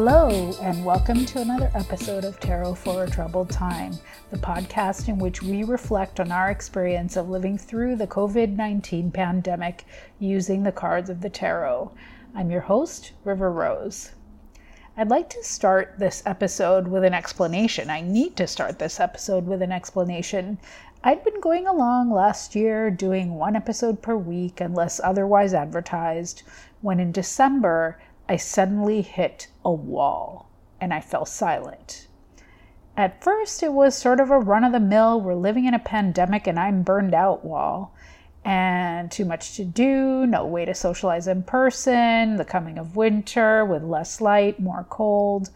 Hello, and welcome to another episode of Tarot for a Troubled Time, the podcast in which we reflect on our experience of living through the COVID 19 pandemic using the cards of the tarot. I'm your host, River Rose. I'd like to start this episode with an explanation. I need to start this episode with an explanation. I'd been going along last year doing one episode per week unless otherwise advertised, when in December I suddenly hit a wall and I fell silent. At first, it was sort of a run of the mill, we're living in a pandemic and I'm burned out wall. And too much to do, no way to socialize in person, the coming of winter with less light, more cold.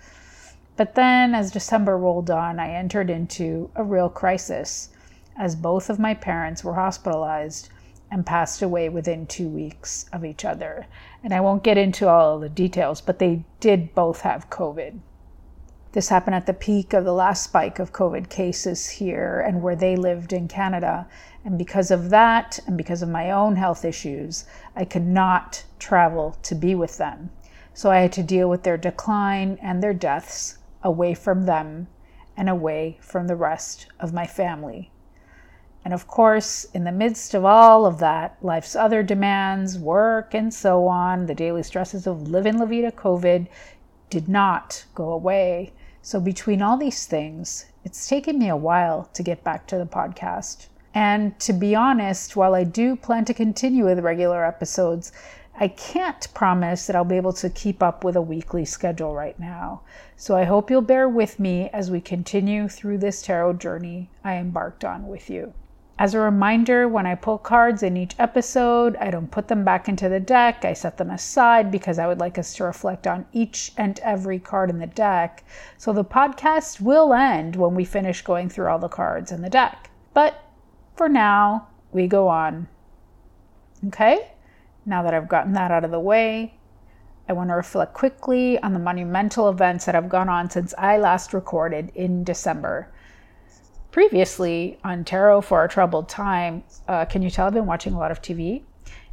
But then, as December rolled on, I entered into a real crisis, as both of my parents were hospitalized and passed away within two weeks of each other. And I won't get into all the details, but they did both have COVID. This happened at the peak of the last spike of COVID cases here and where they lived in Canada. And because of that, and because of my own health issues, I could not travel to be with them. So I had to deal with their decline and their deaths away from them and away from the rest of my family. And of course, in the midst of all of that, life's other demands, work, and so on, the daily stresses of living La Vida COVID did not go away. So, between all these things, it's taken me a while to get back to the podcast. And to be honest, while I do plan to continue with regular episodes, I can't promise that I'll be able to keep up with a weekly schedule right now. So I hope you'll bear with me as we continue through this tarot journey I embarked on with you. As a reminder, when I pull cards in each episode, I don't put them back into the deck. I set them aside because I would like us to reflect on each and every card in the deck. So the podcast will end when we finish going through all the cards in the deck. But for now, we go on. Okay? Now that I've gotten that out of the way, I want to reflect quickly on the monumental events that have gone on since I last recorded in December previously on Tarot for a Troubled Time, uh, can you tell I've been watching a lot of TV?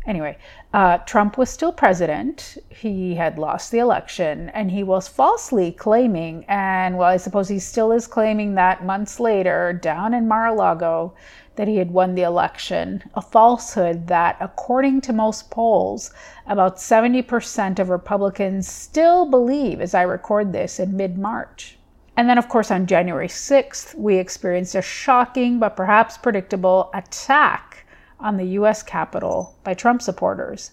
Anyway, uh, Trump was still president. He had lost the election, and he was falsely claiming, and well, I suppose he still is claiming that months later, down in Mar a Lago, that he had won the election. A falsehood that, according to most polls, about 70% of Republicans still believe as I record this in mid March. And then, of course, on January 6th, we experienced a shocking but perhaps predictable attack on the US Capitol by Trump supporters.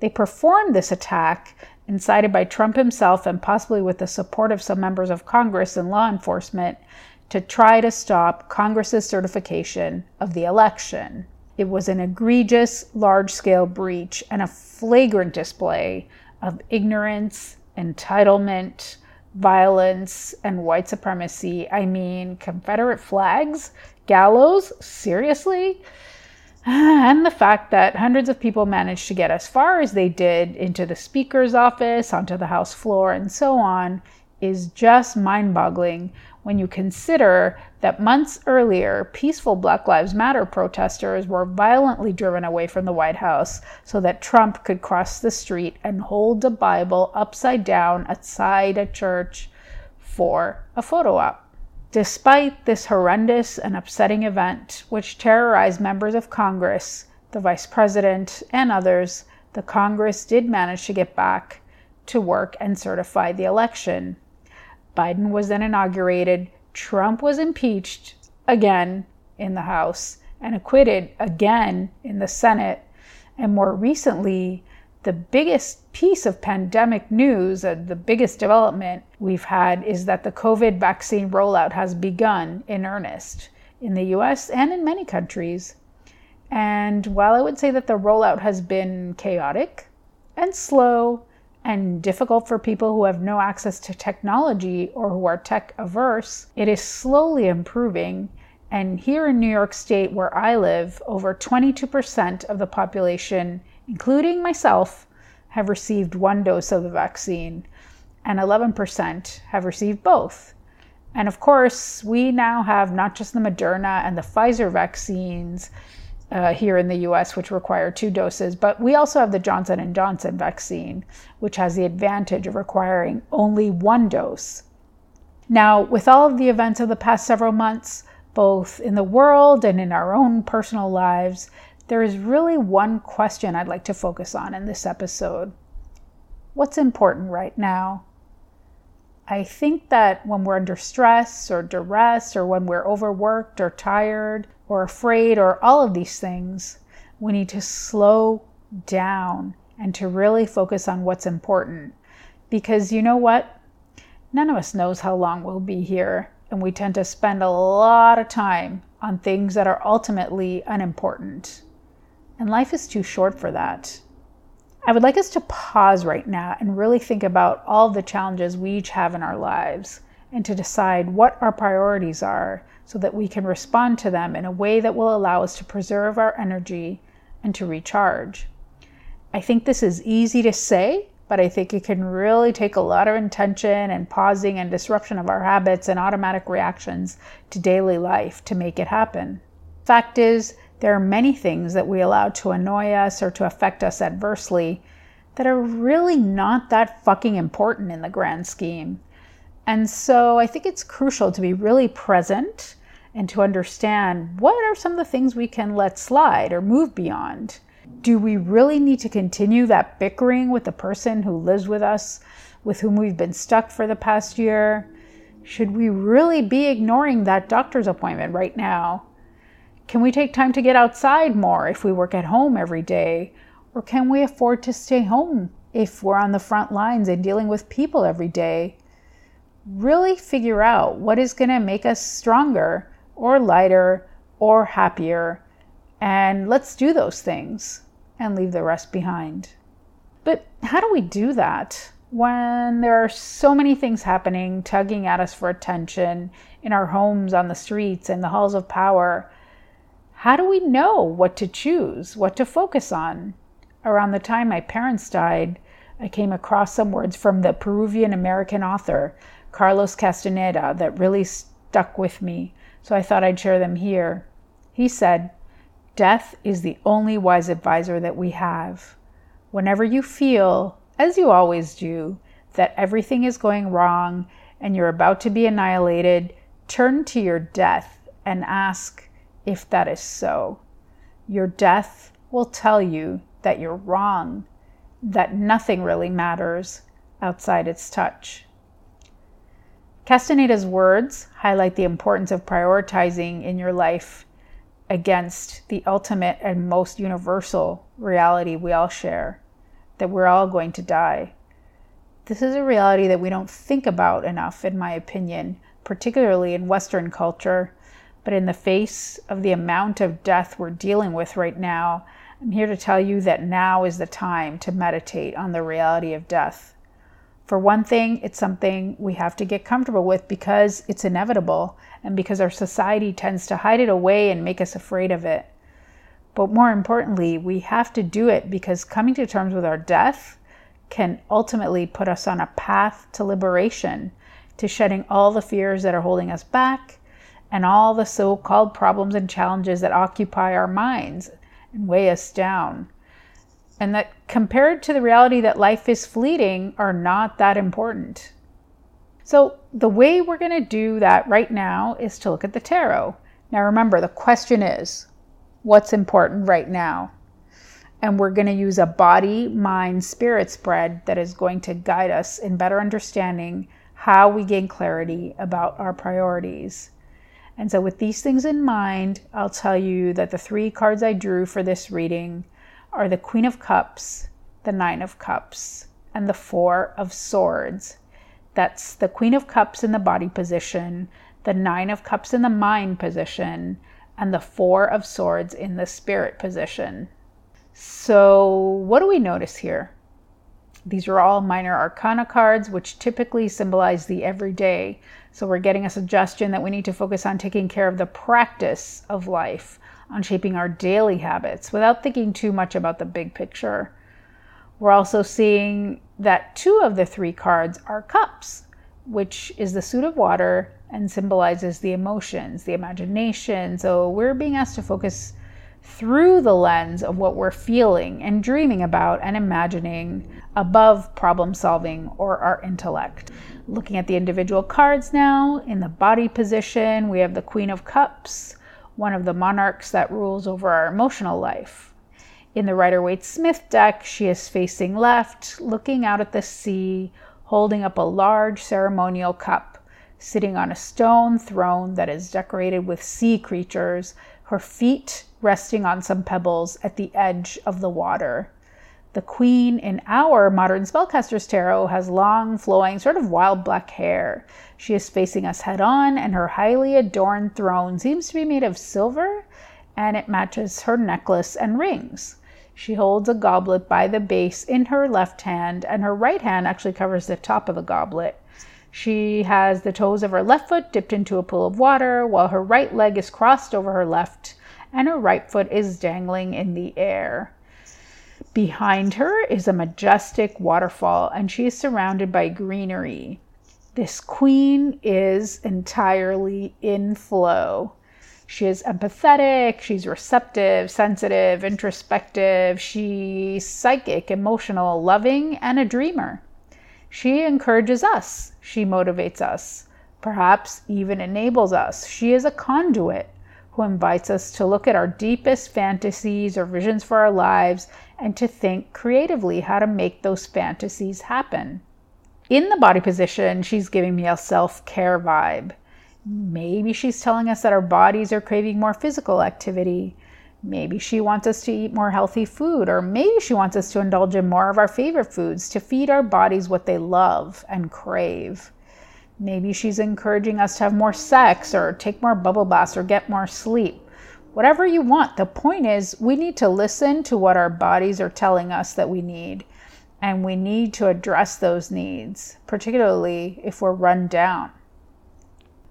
They performed this attack, incited by Trump himself and possibly with the support of some members of Congress and law enforcement, to try to stop Congress's certification of the election. It was an egregious, large scale breach and a flagrant display of ignorance, entitlement, violence and white supremacy. I mean, Confederate flags, gallows, seriously? And the fact that hundreds of people managed to get as far as they did into the speaker's office, onto the House floor, and so on is just mind boggling when you consider that months earlier, peaceful Black Lives Matter protesters were violently driven away from the White House so that Trump could cross the street and hold a Bible upside down outside a church for a photo op. Despite this horrendous and upsetting event, which terrorized members of Congress, the Vice President, and others, the Congress did manage to get back to work and certify the election. Biden was then inaugurated. Trump was impeached again in the House and acquitted again in the Senate. And more recently, the biggest piece of pandemic news, uh, the biggest development we've had, is that the COVID vaccine rollout has begun in earnest in the US and in many countries. And while I would say that the rollout has been chaotic and slow and difficult for people who have no access to technology or who are tech averse, it is slowly improving. And here in New York State, where I live, over 22% of the population, including myself, have received one dose of the vaccine, and 11% have received both. And of course, we now have not just the Moderna and the Pfizer vaccines uh, here in the US which require two doses, but we also have the Johnson & Johnson vaccine which has the advantage of requiring only one dose. Now, with all of the events of the past several months, both in the world and in our own personal lives, there is really one question I'd like to focus on in this episode. What's important right now? I think that when we're under stress or duress, or when we're overworked or tired or afraid, or all of these things, we need to slow down and to really focus on what's important. Because you know what? None of us knows how long we'll be here, and we tend to spend a lot of time on things that are ultimately unimportant. And life is too short for that. I would like us to pause right now and really think about all the challenges we each have in our lives and to decide what our priorities are so that we can respond to them in a way that will allow us to preserve our energy and to recharge. I think this is easy to say, but I think it can really take a lot of intention and pausing and disruption of our habits and automatic reactions to daily life to make it happen. Fact is, there are many things that we allow to annoy us or to affect us adversely that are really not that fucking important in the grand scheme. And so I think it's crucial to be really present and to understand what are some of the things we can let slide or move beyond. Do we really need to continue that bickering with the person who lives with us, with whom we've been stuck for the past year? Should we really be ignoring that doctor's appointment right now? Can we take time to get outside more if we work at home every day? Or can we afford to stay home if we're on the front lines and dealing with people every day? Really figure out what is going to make us stronger or lighter or happier. And let's do those things and leave the rest behind. But how do we do that when there are so many things happening, tugging at us for attention in our homes, on the streets, in the halls of power? how do we know what to choose, what to focus on? Around the time my parents died, I came across some words from the Peruvian American author Carlos Castaneda that really stuck with me, so I thought I'd share them here. He said, Death is the only wise advisor that we have. Whenever you feel, as you always do, that everything is going wrong and you're about to be annihilated, turn to your death and ask, if that is so. Your death will tell you that you're wrong, that nothing really matters outside its touch. Castaneda's words highlight the importance of prioritizing in your life against the ultimate and most universal reality we all share that we're all going to die. This is a reality that we don't think about enough, in my opinion, particularly in Western culture but in the face of the amount of death we're dealing with right now, I'm here to tell you that now is the time to meditate on the reality of death. For one thing, it's something we have to get comfortable with because it's inevitable and because our society tends to hide it away and make us afraid of it. But more importantly, we have to do it because coming to terms with our death can ultimately put us on a path to liberation, to shedding all the fears that are holding us back, and all the so called problems and challenges that occupy our minds and weigh us down. And that compared to the reality that life is fleeting are not that important. So, the way we're going to do that right now is to look at the tarot. Now, remember, the question is what's important right now? And we're going to use a body, mind, spirit spread that is going to guide us in better understanding how we gain clarity about our priorities. And so, with these things in mind, I'll tell you that the three cards I drew for this reading are the Queen of Cups, the Nine of Cups, and the Four of Swords. That's the Queen of Cups in the body position, the Nine of Cups in the mind position, and the Four of Swords in the spirit position. So, what do we notice here? These are all minor arcana cards, which typically symbolize the everyday. So we're getting a suggestion that we need to focus on taking care of the practice of life, on shaping our daily habits without thinking too much about the big picture. We're also seeing that two of the three cards are cups, which is the suit of water and symbolizes the emotions, the imagination. So we're being asked to focus through the lens of what we're feeling and dreaming about and imagining above problem solving or our intellect. Looking at the individual cards now, in the body position, we have the Queen of Cups, one of the monarchs that rules over our emotional life. In the Rider Waite Smith deck, she is facing left, looking out at the sea, holding up a large ceremonial cup, sitting on a stone throne that is decorated with sea creatures, her feet resting on some pebbles at the edge of the water. The queen in our modern spellcaster's tarot has long, flowing, sort of wild black hair. She is facing us head on, and her highly adorned throne seems to be made of silver, and it matches her necklace and rings. She holds a goblet by the base in her left hand, and her right hand actually covers the top of the goblet. She has the toes of her left foot dipped into a pool of water, while her right leg is crossed over her left, and her right foot is dangling in the air. Behind her is a majestic waterfall, and she is surrounded by greenery. This queen is entirely in flow. She is empathetic, she's receptive, sensitive, introspective, she's psychic, emotional, loving, and a dreamer. She encourages us, she motivates us, perhaps even enables us. She is a conduit who invites us to look at our deepest fantasies or visions for our lives and to think creatively how to make those fantasies happen. In the body position, she's giving me a self care vibe. Maybe she's telling us that our bodies are craving more physical activity. Maybe she wants us to eat more healthy food, or maybe she wants us to indulge in more of our favorite foods to feed our bodies what they love and crave. Maybe she's encouraging us to have more sex, or take more bubble baths, or get more sleep. Whatever you want, the point is we need to listen to what our bodies are telling us that we need, and we need to address those needs, particularly if we're run down.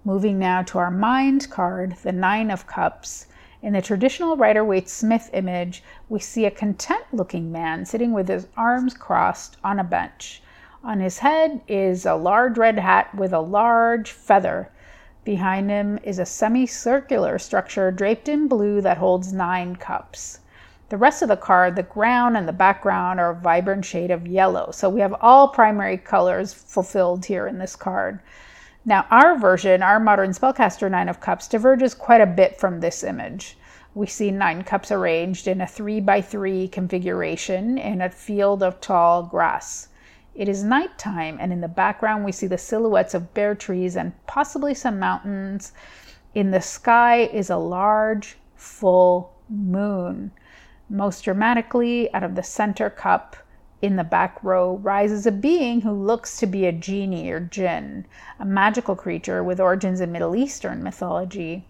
Moving now to our mind card, the Nine of Cups. In the traditional Rider Waite Smith image, we see a content looking man sitting with his arms crossed on a bench. On his head is a large red hat with a large feather. Behind him is a semicircular structure draped in blue that holds nine cups. The rest of the card, the ground and the background, are a vibrant shade of yellow. So we have all primary colors fulfilled here in this card. Now, our version, our modern spellcaster Nine of Cups, diverges quite a bit from this image. We see nine cups arranged in a three by three configuration in a field of tall grass. It is nighttime, and in the background, we see the silhouettes of bare trees and possibly some mountains. In the sky is a large, full moon. Most dramatically, out of the center cup, in the back row rises a being who looks to be a genie or jinn, a magical creature with origins in Middle Eastern mythology.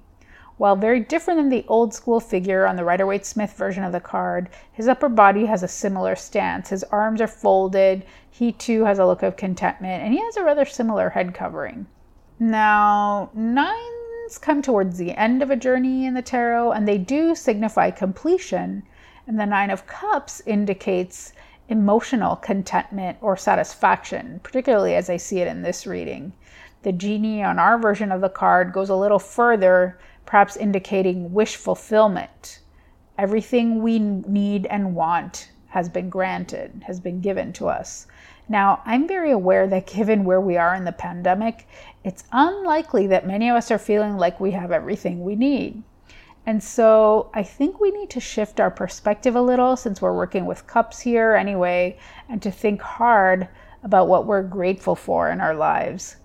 While very different than the old school figure on the Rider Waite Smith version of the card, his upper body has a similar stance. His arms are folded, he too has a look of contentment, and he has a rather similar head covering. Now, nines come towards the end of a journey in the tarot, and they do signify completion, and the Nine of Cups indicates emotional contentment or satisfaction, particularly as I see it in this reading. The genie on our version of the card goes a little further, perhaps indicating wish fulfillment. Everything we need and want has been granted, has been given to us. Now, I'm very aware that given where we are in the pandemic, it's unlikely that many of us are feeling like we have everything we need. And so I think we need to shift our perspective a little since we're working with cups here anyway, and to think hard about what we're grateful for in our lives.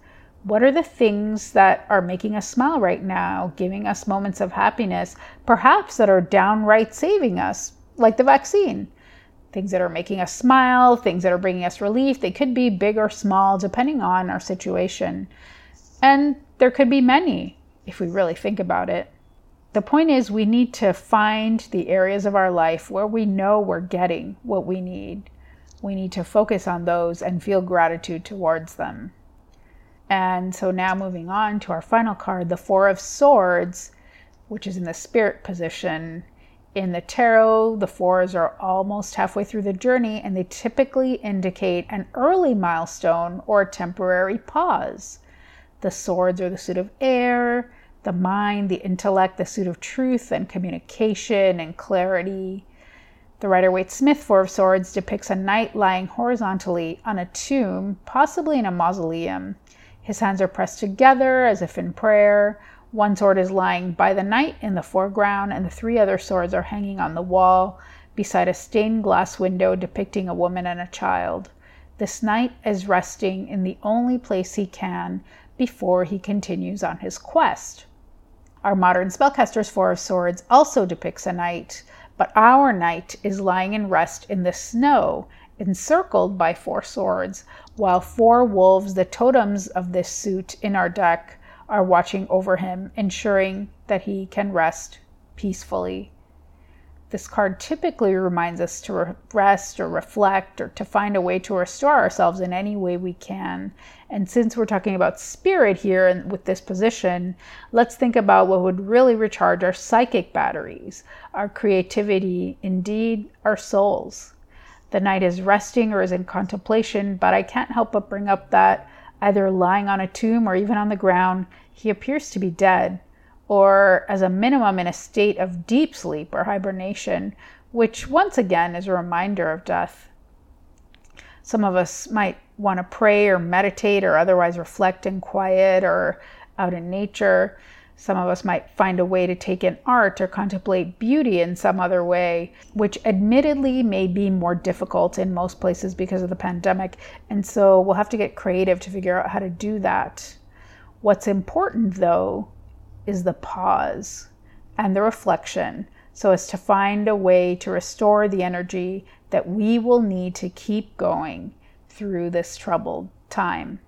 What are the things that are making us smile right now, giving us moments of happiness, perhaps that are downright saving us, like the vaccine? Things that are making us smile, things that are bringing us relief. They could be big or small, depending on our situation. And there could be many if we really think about it the point is, we need to find the areas of our life where we know we're getting what we need. We need to focus on those and feel gratitude towards them. And so now moving on to our final card, the Four of Swords, which is in the spirit position. In the tarot, the fours are almost halfway through the journey and they typically indicate an early milestone or a temporary pause. The swords are the suit of air, the mind, the intellect, the suit of truth and communication and clarity. The Rider Waite Smith Four of Swords depicts a knight lying horizontally on a tomb, possibly in a mausoleum. His hands are pressed together as if in prayer. One sword is lying by the knight in the foreground, and the three other swords are hanging on the wall beside a stained glass window depicting a woman and a child. This knight is resting in the only place he can before he continues on his quest. Our modern spellcaster's Four of Swords also depicts a knight, but our knight is lying in rest in the snow, encircled by four swords, while four wolves, the totems of this suit in our deck, are watching over him, ensuring that he can rest peacefully. This card typically reminds us to rest or reflect or to find a way to restore ourselves in any way we can. And since we're talking about spirit here and with this position, let's think about what would really recharge our psychic batteries, our creativity, indeed, our souls. The knight is resting or is in contemplation, but I can't help but bring up that either lying on a tomb or even on the ground, he appears to be dead or as a minimum in a state of deep sleep or hibernation, which once again is a reminder of death. Some of us might want to pray or meditate or otherwise reflect in quiet or out in nature. Some of us might find a way to take in art or contemplate beauty in some other way, which admittedly may be more difficult in most places because of the pandemic. And so we'll have to get creative to figure out how to do that. What's important, though, is the pause and the reflection so as to find a way to restore the energy that we will need to keep going through this troubled time.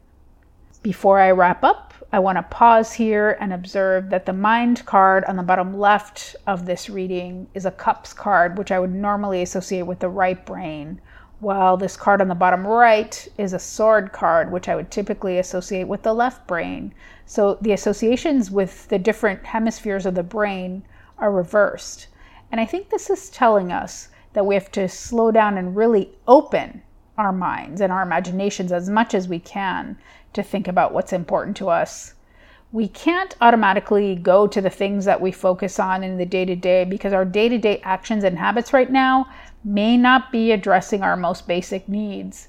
Before I wrap up, I want to pause here and observe that the mind card on the bottom left of this reading is a cups card, which I would normally associate with the right brain, while this card on the bottom right is a sword card, which I would typically associate with the left brain. So the associations with the different hemispheres of the brain are reversed. And I think this is telling us that we have to slow down and really open our minds and our imaginations as much as we can to think about what's important to us. We can't automatically go to the things that we focus on in the day to day because our day to day actions and habits right now may not be addressing our most basic needs.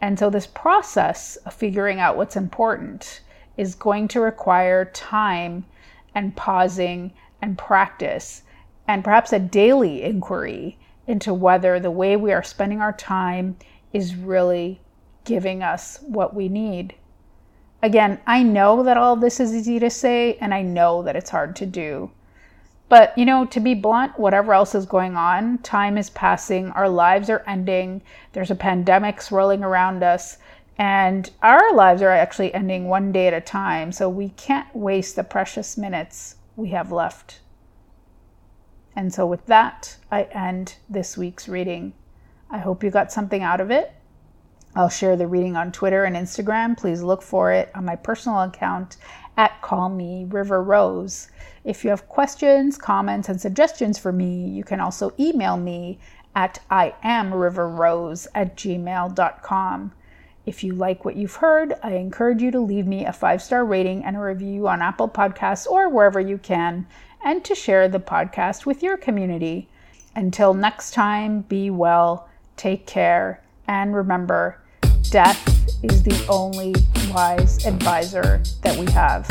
And so, this process of figuring out what's important is going to require time and pausing and practice, and perhaps a daily inquiry into whether the way we are spending our time is really giving us what we need. Again, I know that all this is easy to say, and I know that it's hard to do. But, you know, to be blunt, whatever else is going on, time is passing, our lives are ending, there's a pandemic swirling around us, and our lives are actually ending one day at a time. So we can't waste the precious minutes we have left. And so, with that, I end this week's reading. I hope you got something out of it. I'll share the reading on Twitter and Instagram. Please look for it on my personal account at Call Me River Rose. If you have questions, comments, and suggestions for me, you can also email me at iamriverrose at gmail.com. If you like what you've heard, I encourage you to leave me a five star rating and a review on Apple Podcasts or wherever you can, and to share the podcast with your community. Until next time, be well, take care, and remember death is the only wise advisor that we have.